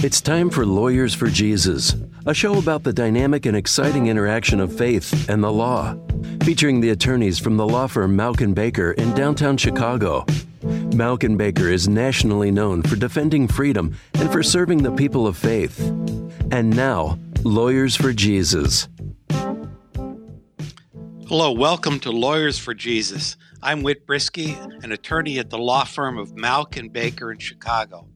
It's time for Lawyers for Jesus, a show about the dynamic and exciting interaction of faith and the law, featuring the attorneys from the law firm Mauck Baker in downtown Chicago. Mauck Baker is nationally known for defending freedom and for serving the people of faith. And now, Lawyers for Jesus. Hello, welcome to Lawyers for Jesus. I'm Whit Brisky, an attorney at the law firm of Mauck Baker in Chicago.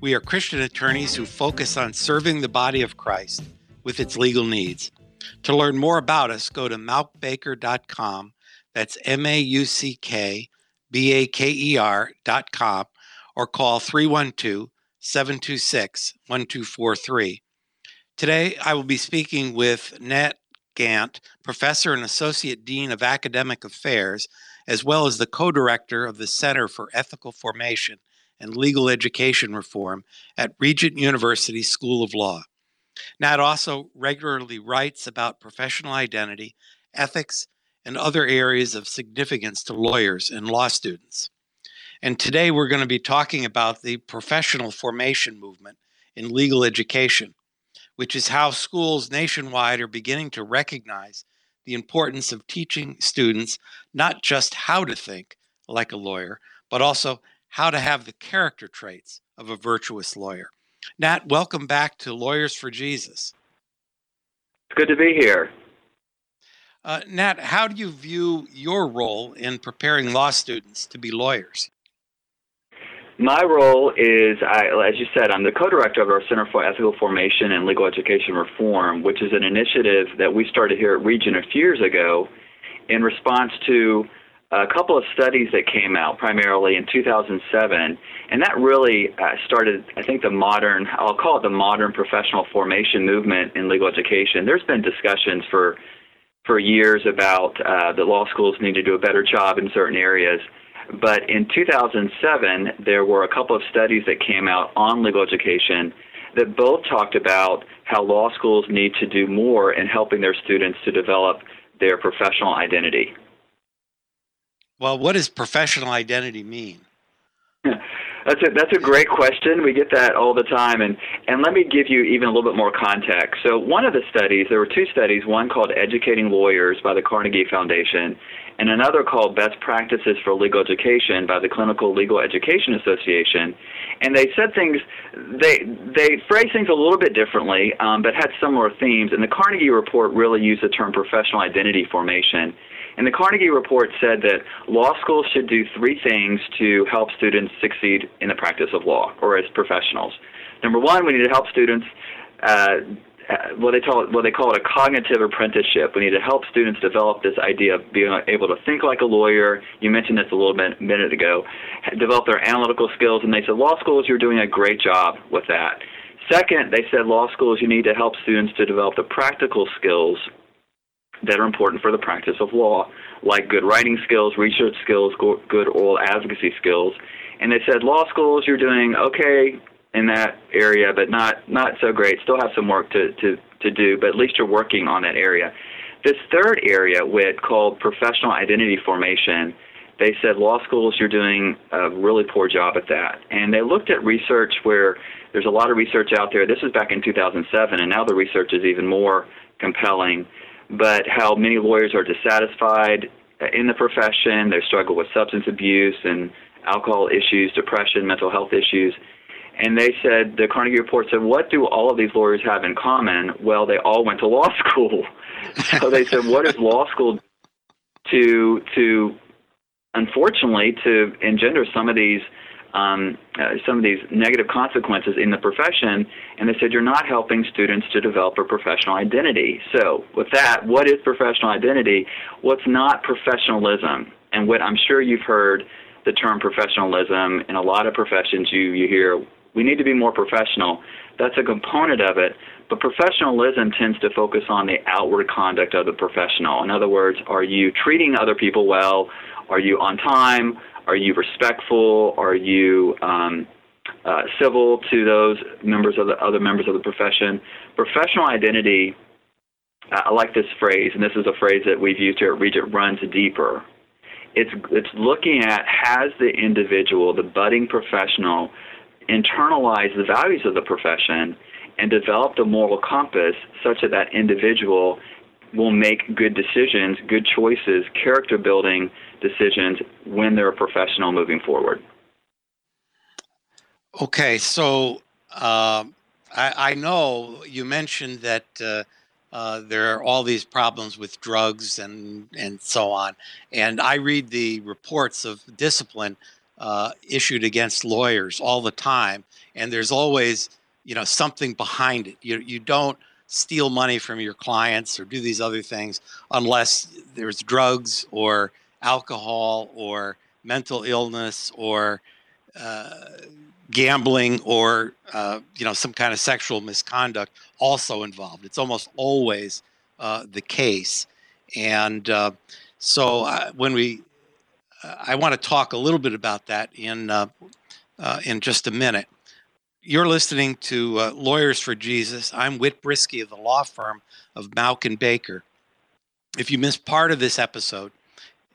We are Christian attorneys who focus on serving the body of Christ with its legal needs. To learn more about us, go to mauckbaker.com. That's M A U C K B A K E R.com or call 312 726 1243. Today, I will be speaking with Natt Gantt, Professor and Associate Dean of Academic Affairs, as well as the co director of the Center for Ethical Formation and Legal Education Reform at Regent University School of Law. Natt also regularly writes about professional identity, ethics, and other areas of significance to lawyers and law students. And today we're going to be talking about the professional formation movement in legal education, which is how schools nationwide are beginning to recognize the importance of teaching students not just how to think like a lawyer, but also how to have the character traits of a virtuous lawyer. Natt, welcome back to Lawyers for Jesus. It's good to be here. Uh, Natt, how do you view your role in preparing law students to be lawyers? My role is, I, as you said, I'm the co-director of our Center for Ethical Formation and Legal Education Reform, which is an initiative that we started here at Regent a few years ago in response to a couple of studies that came out primarily in 2007, and that really uh, started, I think, the modern, I'll call it the modern professional formation movement in legal education. There's been discussions for for years about uh, that law schools need to do a better job in certain areas. But in 2007, there were a couple of studies that came out on legal education that both talked about how law schools need to do more in helping their students to develop their professional identity. Well, what does professional identity mean? That's a that's a great question. We get that all the time, and and let me give you even a little bit more context. So one of the studies, there were two studies, one called Educating Lawyers by the Carnegie Foundation, and another called Best Practices for Legal Education by the Clinical Legal Education Association, and they said things they they phrased things a little bit differently, um, but had similar themes. And the Carnegie report really used the term professional identity formation. And the Carnegie report said that law schools should do three things to help students succeed in the practice of law or as professionals. Number one, we need to help students. Uh, what they call it, what they call it a cognitive apprenticeship. We need to help students develop this idea of being able to think like a lawyer. You mentioned this a little bit minute ago. Develop their analytical skills, and they said law schools, you're doing a great job with that. Second, they said law schools, you need to help students to develop the practical skills that are important for the practice of law, like good writing skills, research skills, good oral advocacy skills. And they said, law schools, you're doing okay in that area, but not not so great. Still have some work to to to do, but at least you're working on that area. This third area, Whit, called professional identity formation, they said law schools, you're doing a really poor job at that. And they looked at research where there's a lot of research out there. This was back in 2007, and now the research is even more compelling but how many lawyers are dissatisfied in the profession. They struggle with substance abuse and alcohol issues, depression, mental health issues. And they said, the Carnegie Report said, what do all of these lawyers have in common? Well, they all went to law school. so they said, what is law school to, to, unfortunately, to engender some of these um, uh, some of these negative consequences in the profession, and they said you're not helping students to develop a professional identity. So, with that, what is professional identity? What's not professionalism? And what I'm sure you've heard the term professionalism in a lot of professions. You you hear we need to be more professional. That's a component of it, but professionalism tends to focus on the outward conduct of the professional. In other words, are you treating other people well? Are you on time? Are you respectful? Are you um, uh, civil to those members of the other members of the profession? Professional identity. I like this phrase, and this is a phrase that we've used here at Regent. Runs deeper. It's it's looking at has the individual, the budding professional, internalized the values of the profession and developed a moral compass such that that individual will make good decisions, good choices, character building decisions when they're a professional moving forward. Okay, so uh, I, I, know you mentioned that uh, uh, there are all these problems with drugs and and so on, and I read the reports of discipline uh, issued against lawyers all the time, and there's always you know something behind it. You you don't steal money from your clients or do these other things unless there's drugs or alcohol or mental illness or uh, gambling or uh, you know some kind of sexual misconduct also involved. It's almost always uh, the case, and uh, so uh, when we, I want to talk a little bit about that in uh, in just a minute. You're listening to Lawyers for Jesus. I'm Whit Brisky of the law firm of Mauck and Baker. If you missed part of this episode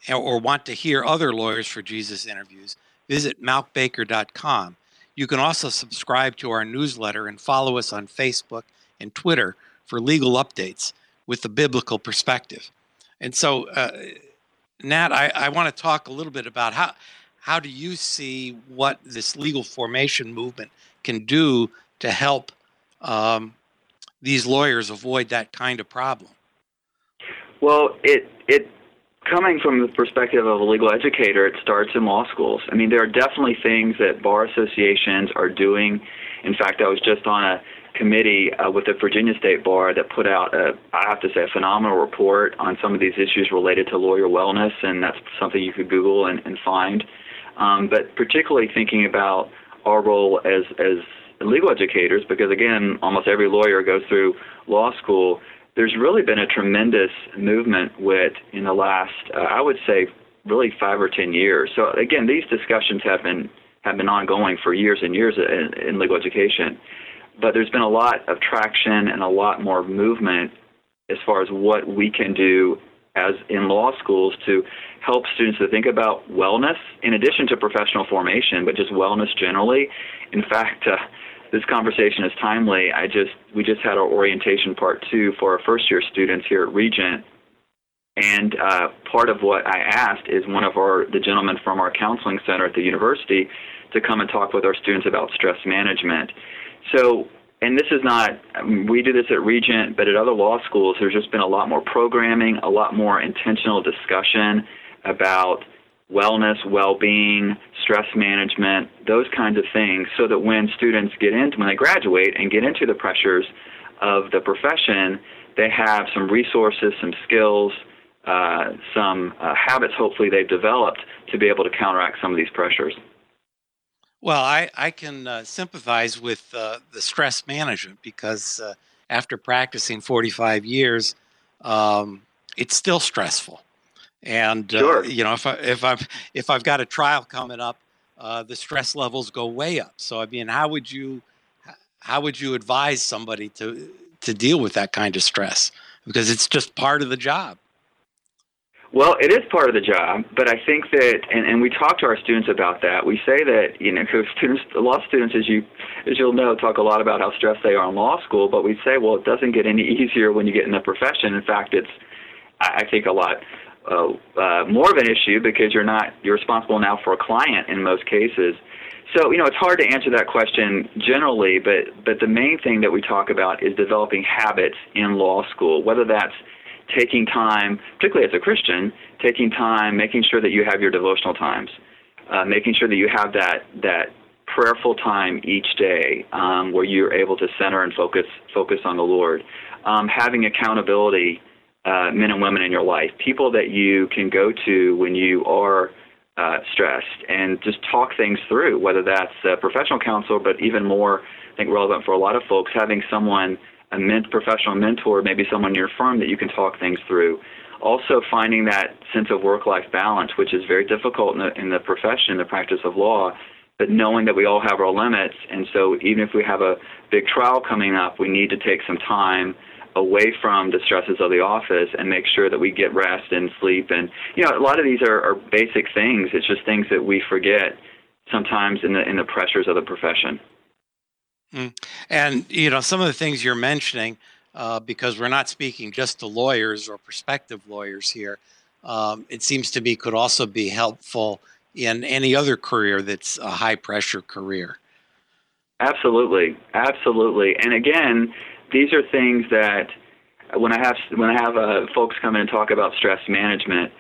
or want to hear other Lawyers for Jesus interviews, visit mauckbaker.com. You can also subscribe to our newsletter and follow us on Facebook and Twitter for legal updates with the biblical perspective. And so, uh, Natt, I, I want to talk a little bit about how how do you see what this legal formation movement can do to help um, these lawyers avoid that kind of problem? Well, it it coming from the perspective of a legal educator, it starts in law schools. I mean, there are definitely things that bar associations are doing. In fact, I was just on a committee uh, with the Virginia State Bar that put out, a, I have to say, a phenomenal report on some of these issues related to lawyer wellness, and that's something you could Google and, and find. Um, but particularly thinking about our role as as legal educators, because again, almost every lawyer goes through law school there's really been a tremendous movement with in the last, uh, I would say, really five or ten years. So again, these discussions have been have been ongoing for years and years in, in legal education, but there's been a lot of traction and a lot more movement as far as what we can do as in law schools to help students to think about wellness in addition to professional formation, but just wellness generally. In fact, uh, this conversation is timely. I just we just had our orientation part two for our first year students here at Regent, and uh, part of what I asked is one of our the gentlemen from our counseling center at the university to come and talk with our students about stress management. So. And this is not, we do this at Regent, but at other law schools, there's just been a lot more programming, a lot more intentional discussion about wellness, well-being, stress management, those kinds of things, so that when students get into when they graduate and get into the pressures of the profession, they have some resources, some skills, uh, some uh, habits. Hopefully, they've developed to be able to counteract some of these pressures. Well, I I can uh, sympathize with uh, the stress management because uh, after practicing 45 years, um, it's still stressful. And uh, sure. you know, if I if I've if I've got a trial coming up, uh, the stress levels go way up. So I mean, how would you how would you advise somebody to to deal with that kind of stress? Because it's just part of the job. Well, it is part of the job, but I think that, and, and we talk to our students about that. We say that you know, because students, law students, as you as you'll know, talk a lot about how stressed they are in law school. But we say, well, it doesn't get any easier when you get in the profession. In fact, it's I think a lot uh, uh, more of an issue because you're not you're responsible now for a client in most cases. So you know it's hard to answer that question generally, but but the main thing that we talk about is developing habits in law school, whether that's taking time, particularly as a Christian, taking time, making sure that you have your devotional times, uh, making sure that you have that that prayerful time each day um, where you're able to center and focus focus on the Lord, um, having accountability uh, men and women in your life, people that you can go to when you are uh, stressed, and just talk things through. Whether that's a professional counselor, but even more, I think relevant for a lot of folks, having someone, a men- professional mentor, maybe someone in your firm that you can talk things through. Also, finding that sense of work-life balance, which is very difficult in the, in the profession, the practice of law but knowing that we all have our limits, and so even if we have a big trial coming up, we need to take some time away from the stresses of the office and make sure that we get rest and sleep and you know a lot of these are, are basic things it's just things that we forget sometimes in the in the pressures of the profession. Mm. And you know some of the things you're mentioning, uh, because we're not speaking just to lawyers or prospective lawyers here. Um, it seems to me could also be helpful in any other career that's a high pressure career. Absolutely, absolutely. And again, these are things that when I have when I have uh, folks come in and talk about stress management,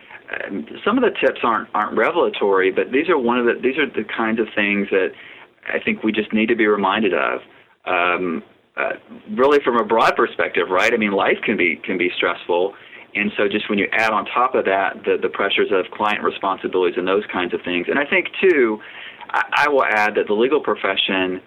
um, some of the tips aren't aren't revelatory, but these are one of the these are the kinds of things that I think we just need to be reminded of. Um, uh, really, from a broad perspective, right? I mean, life can be can be stressful, and so just when you add on top of that the the pressures of client responsibilities and those kinds of things, and I think too, I, I will add that the legal profession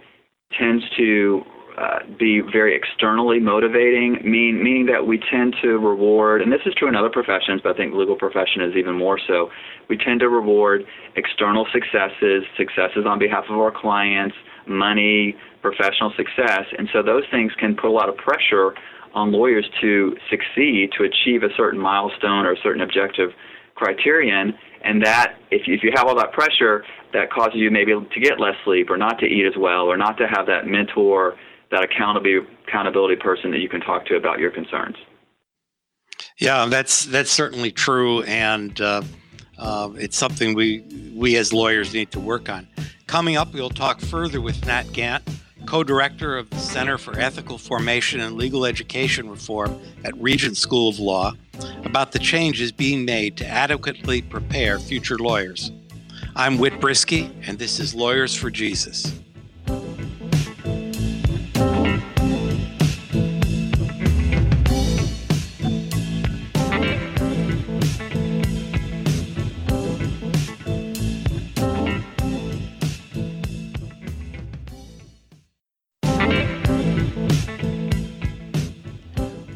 tends to uh, be very externally motivating, mean, meaning that we tend to reward, and this is true in other professions, but I think legal profession is even more so. We tend to reward external successes, successes on behalf of our clients, money, professional success, and so those things can put a lot of pressure on lawyers to succeed, to achieve a certain milestone or a certain objective criterion, and that if you, if you have all that pressure, that causes you maybe to get less sleep or not to eat as well or not to have that mentor that accountability accountability person that you can talk to about your concerns. Yeah, that's that's certainly true, and uh, uh, it's something we we as lawyers need to work on. Coming up, we'll talk further with Natt Gantt, co-director of the Center for Ethical Formation and Legal Education Reform at Regent School of Law, about the changes being made to adequately prepare future lawyers. I'm Whit Brisky, and this is Lawyers for Jesus.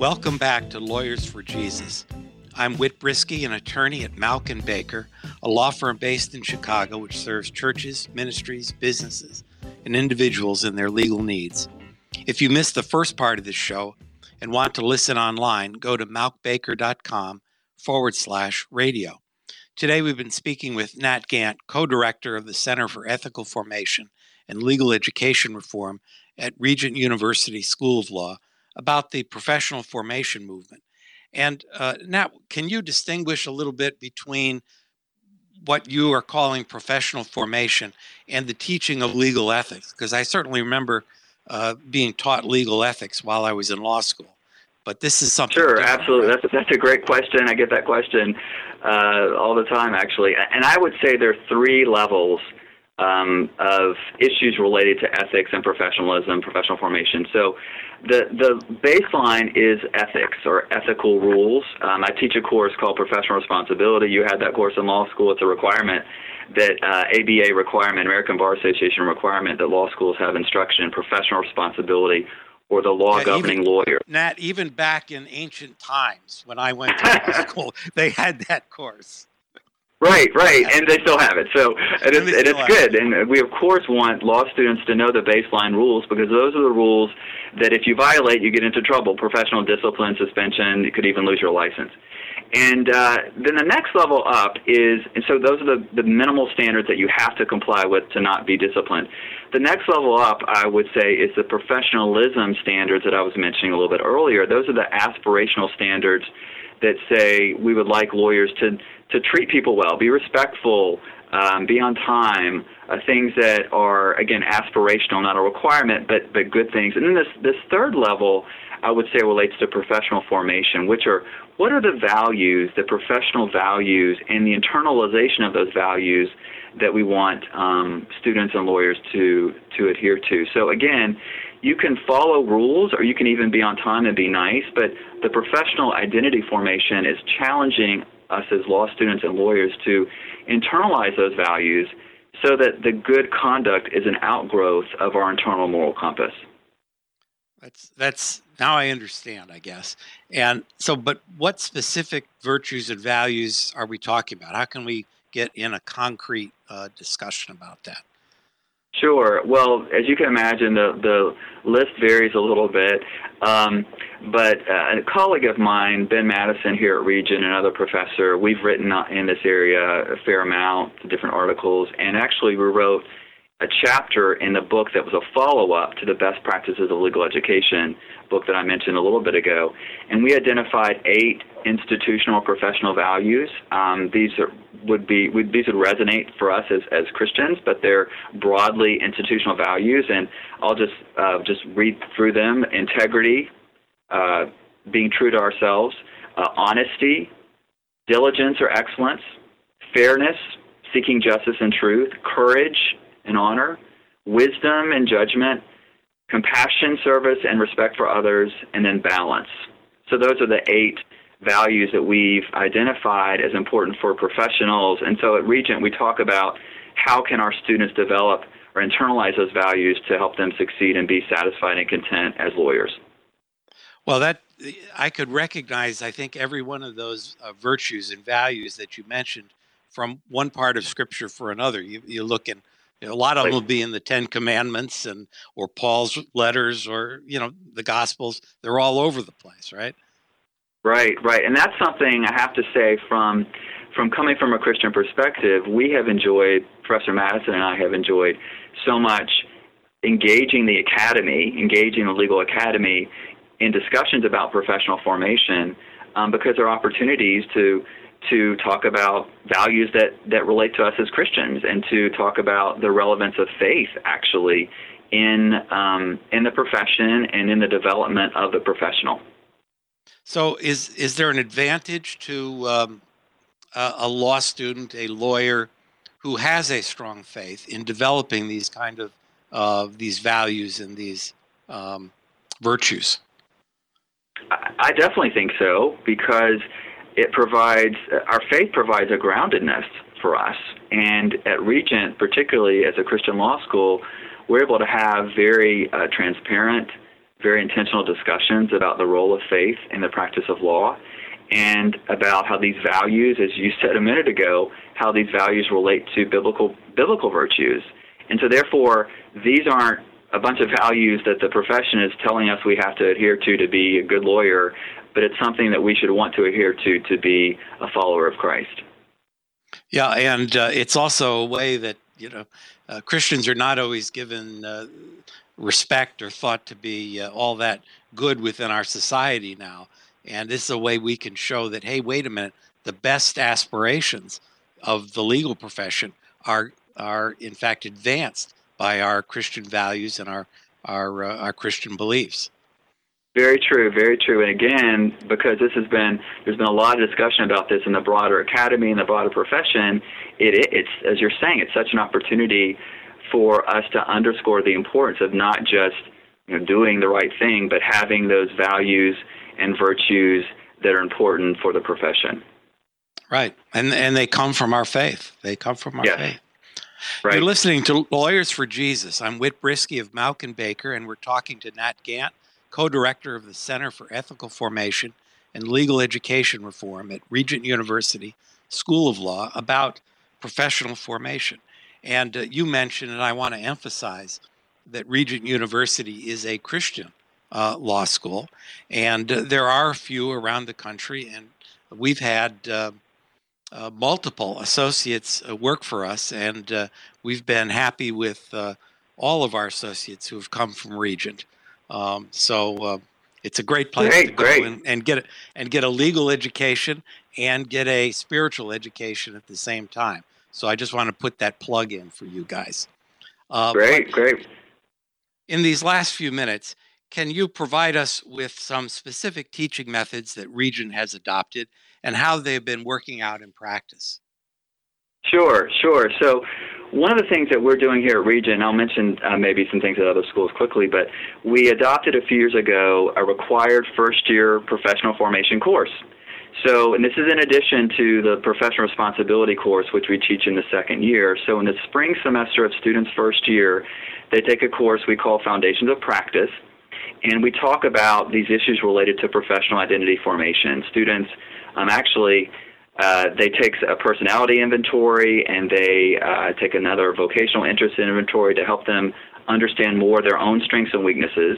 Welcome back to Lawyers for Jesus. I'm Whit Brisky, an attorney at Mauck Baker, a law firm based in Chicago which serves churches, ministries, businesses, and individuals in their legal needs. If you missed the first part of this show and want to listen online, go to mauckbaker.com forward slash radio. Today we've been speaking with Natt Gantt, co director of the Center for Ethical Formation and Legal Education Reform at Regent University School of Law about the professional formation movement. And uh, now, can you distinguish a little bit between what you are calling professional formation and the teaching of legal ethics? Because I certainly remember uh, being taught legal ethics while I was in law school. But this is something. Sure, absolutely. That's a, that's a great question. I get that question uh, all the time, actually. And I would say there are three levels um, of issues related to ethics and professionalism, professional formation. So the, the baseline is ethics or ethical rules. Um, I teach a course called Professional Responsibility. You had that course in law school. It's a requirement that uh, ABA requirement, American Bar Association requirement, that law schools have instruction in professional responsibility or the law governing even, lawyer. Natt, even back in ancient times when I went to law school, they had that course. Right, right, and they still have it. So and it's, and it's good, and we of course want law students to know the baseline rules because those are the rules that if you violate, you get into trouble, professional discipline, suspension, you could even lose your license. And uh, then the next level up is, and so those are the, the minimal standards that you have to comply with to not be disciplined. The next level up, I would say, is the professionalism standards that I was mentioning a little bit earlier. Those are the aspirational standards that say we would like lawyers to to treat people well, be respectful, um, be on time, uh, things that are again aspirational, not a requirement, but but good things. And then this this third level, I would say, relates to professional formation, which are what are the values, the professional values, and the internalization of those values that we want um, students and lawyers to to adhere to. So again, you can follow rules or you can even be on time and be nice, but the professional identity formation is challenging us as law students and lawyers to internalize those values so that the good conduct is an outgrowth of our internal moral compass. That's that's now I understand, I guess. And so, but what specific virtues and values are we talking about? How can we get in a concrete uh, discussion about that? Sure. Well, as you can imagine, the, the list varies a little bit. Um, But uh, a colleague of mine, Ben Madison here at Regent, another professor, we've written in this area a fair amount, different articles, and actually we wrote a chapter in the book that was a follow up to the Best Practices of Legal Education book that I mentioned a little bit ago. And we identified eight institutional professional values. Um, these are, would be would, these would resonate for us as, as Christians, but they're broadly institutional values. And I'll just uh, just read through them: integrity, uh, being true to ourselves, uh, honesty, diligence or excellence, fairness, seeking justice and truth, courage and honor, wisdom and judgment, compassion, service, and respect for others, and then balance. So those are the eight values that we've identified as important for professionals. And so at Regent, we talk about how can our students develop or internalize those values to help them succeed and be satisfied and content as lawyers. Well, that I could recognize, I think, every one of those uh, virtues and values that you mentioned from one part of Scripture for another. You, you look in a lot of them will be in the Ten Commandments and or Paul's letters or you know the Gospels. They're all over the place, right? Right, right, and that's something I have to say from from coming from a Christian perspective. We have enjoyed Professor Madison and I have enjoyed so much engaging the academy, engaging the legal academy in discussions about professional formation um, because there are opportunities to to talk about values that, that relate to us as Christians and to talk about the relevance of faith actually in um, in the profession and in the development of the professional. So, is is there an advantage to um, a, a law student, a lawyer, who has a strong faith in developing these kind of uh, these values and these um, virtues? I definitely think so because it provides our faith provides a groundedness for us. And at Regent, particularly as a Christian law school, we're able to have very uh, transparent, very intentional discussions about the role of faith in the practice of law and about how these values, as you said a minute ago, how these values relate to biblical biblical virtues. And so therefore, these aren't a bunch of values that the profession is telling us we have to adhere to to be a good lawyer but it's something that we should want to adhere to to be a follower of Christ. Yeah, and uh, it's also a way that you know uh, Christians are not always given uh, respect or thought to be uh, all that good within our society now, and this is a way we can show that hey, wait a minute, the best aspirations of the legal profession are are in fact advanced by our Christian values and our our uh, our Christian beliefs. Very true, very true. And again, because this has been, there's been a lot of discussion about this in the broader academy and the broader profession. It, it's as you're saying, it's such an opportunity for us to underscore the importance of not just you know, doing the right thing, but having those values and virtues that are important for the profession. Right, and and they come from our faith. They come from our yes. faith. Right. You're listening to Lawyers for Jesus. I'm Whit Brisky of Mauck and Baker, and we're talking to Natt Gantt co director of the Center for Ethical Formation and Legal Education Reform at Regent University School of Law about professional formation. And uh, you mentioned, and I want to emphasize, that Regent University is a Christian uh, law school, and uh, there are a few around the country, and we've had uh, uh, multiple associates uh, work for us, and we've been happy with all of our associates who have come from Regent. Um, so uh, it's a great place great, to go and, and, get a, and get a legal education and get a spiritual education at the same time. So I just want to put that plug in for you guys. Uh, great, great. In these last few minutes, can you provide us with some specific teaching methods that Regent has adopted and how they've been working out in practice? Sure, sure. So one of the things that we're doing here at Regent, I'll mention uh, maybe some things at other schools quickly, but we adopted a few years ago a required first year professional formation course. So, and this is in addition to the professional responsibility course, which we teach in the second year. So, in the spring semester of students' first year, they take a course we call Foundations of Practice, and we talk about these issues related to professional identity formation. Students um, actually uh, they take a personality inventory and they uh, take another vocational interest inventory to help them understand more their own strengths and weaknesses.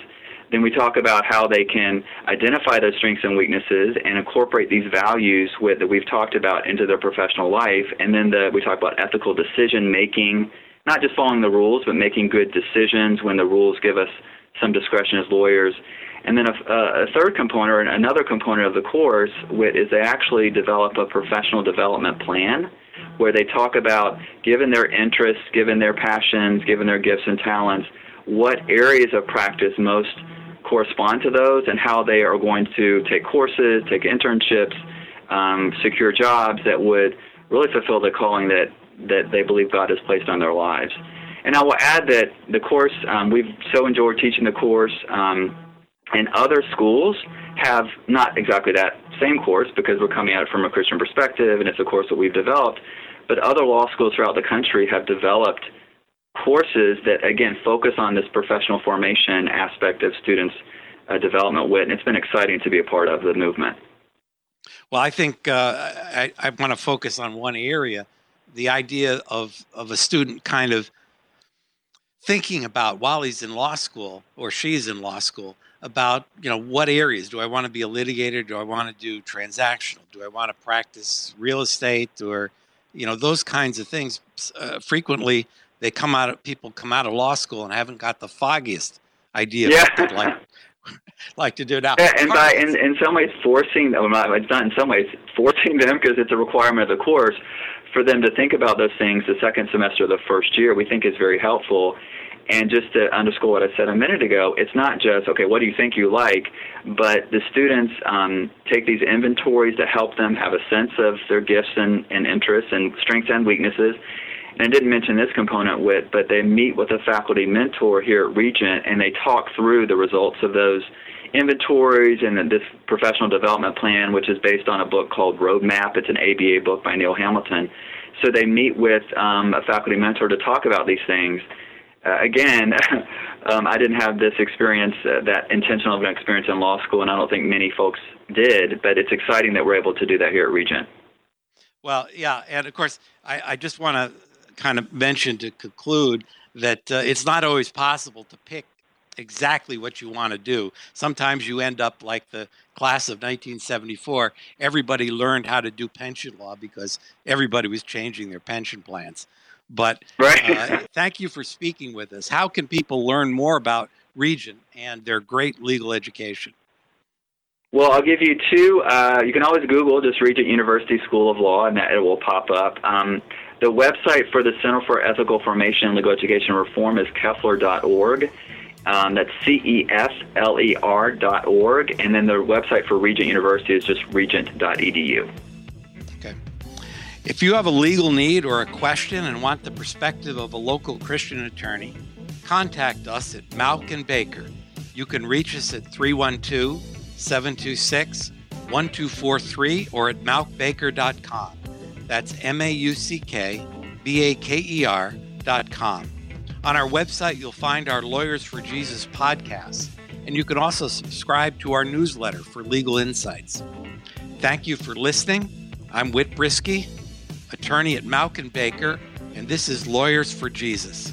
Then we talk about how they can identify those strengths and weaknesses and incorporate these values with, that we've talked about into their professional life. And then the, we talk about ethical decision making, not just following the rules, but making good decisions when the rules give us some discretion as lawyers. And then a, a third component, or another component of the course, is they actually develop a professional development plan where they talk about, given their interests, given their passions, given their gifts and talents, what areas of practice most correspond to those and how they are going to take courses, take internships, um, secure jobs that would really fulfill the calling that, that they believe God has placed on their lives. And I will add that the course, um, we've so enjoyed teaching the course, um, and other schools have not exactly that same course because we're coming at it from a Christian perspective and it's a course that we've developed, but other law schools throughout the country have developed courses that, again, focus on this professional formation aspect of students' uh, development with, and it's been exciting to be a part of the movement. Well, I think uh, I, I want to focus on one area the idea of, of a student kind of thinking about while he's in law school or she's in law school about you know what areas do I want to be a litigator? Do I want to do transactional? Do I want to practice real estate or you know those kinds of things? Uh, frequently, they come out of people come out of law school and haven't got the foggiest idea yeah. what like like to do now. Yeah, and by in, in some ways forcing them, it's not in some ways forcing them because it's a requirement of the course for them to think about those things the second semester of the first year. We think is very helpful and just to underscore what I said a minute ago, it's not just, okay, what do you think you like, but the students um, take these inventories to help them have a sense of their gifts and, and interests and strengths and weaknesses. And I didn't mention this component with, but they meet with a faculty mentor here at Regent and they talk through the results of those inventories and this professional development plan, which is based on a book called Roadmap. It's an ABA book by Neil Hamilton. So they meet with um, a faculty mentor to talk about these things uh, again, um, I didn't have this experience, uh, that intentional experience in law school, and I don't think many folks did. But it's exciting that we're able to do that here at Regent. Well, yeah, and of course, I, I just want to kind of mention to conclude that uh, it's not always possible to pick exactly what you want to do. Sometimes you end up like the class of 1974. Everybody learned how to do pension law because everybody was changing their pension plans. But right. uh, thank you for speaking with us. How can people learn more about Regent and their great legal education? Well, I'll give you two. Uh, you can always Google just Regent University School of Law, and that it will pop up. Um, the website for the Center for Ethical Formation and Legal Education Reform is cefler.org. Um, that's cefler dot org. And then the website for Regent University is just regent.edu. Okay. If you have a legal need or a question and want the perspective of a local Christian attorney, contact us at Mauck and Baker. You can reach us at 312 726 1243 or at mauckbaker.com. That's M A U C K B A K E R dot R.com. On our website, you'll find our Lawyers for Jesus podcast, and you can also subscribe to our newsletter for legal insights. Thank you for listening. I'm Whit Brisky attorney at Mauck and Baker, and this is Lawyers for Jesus.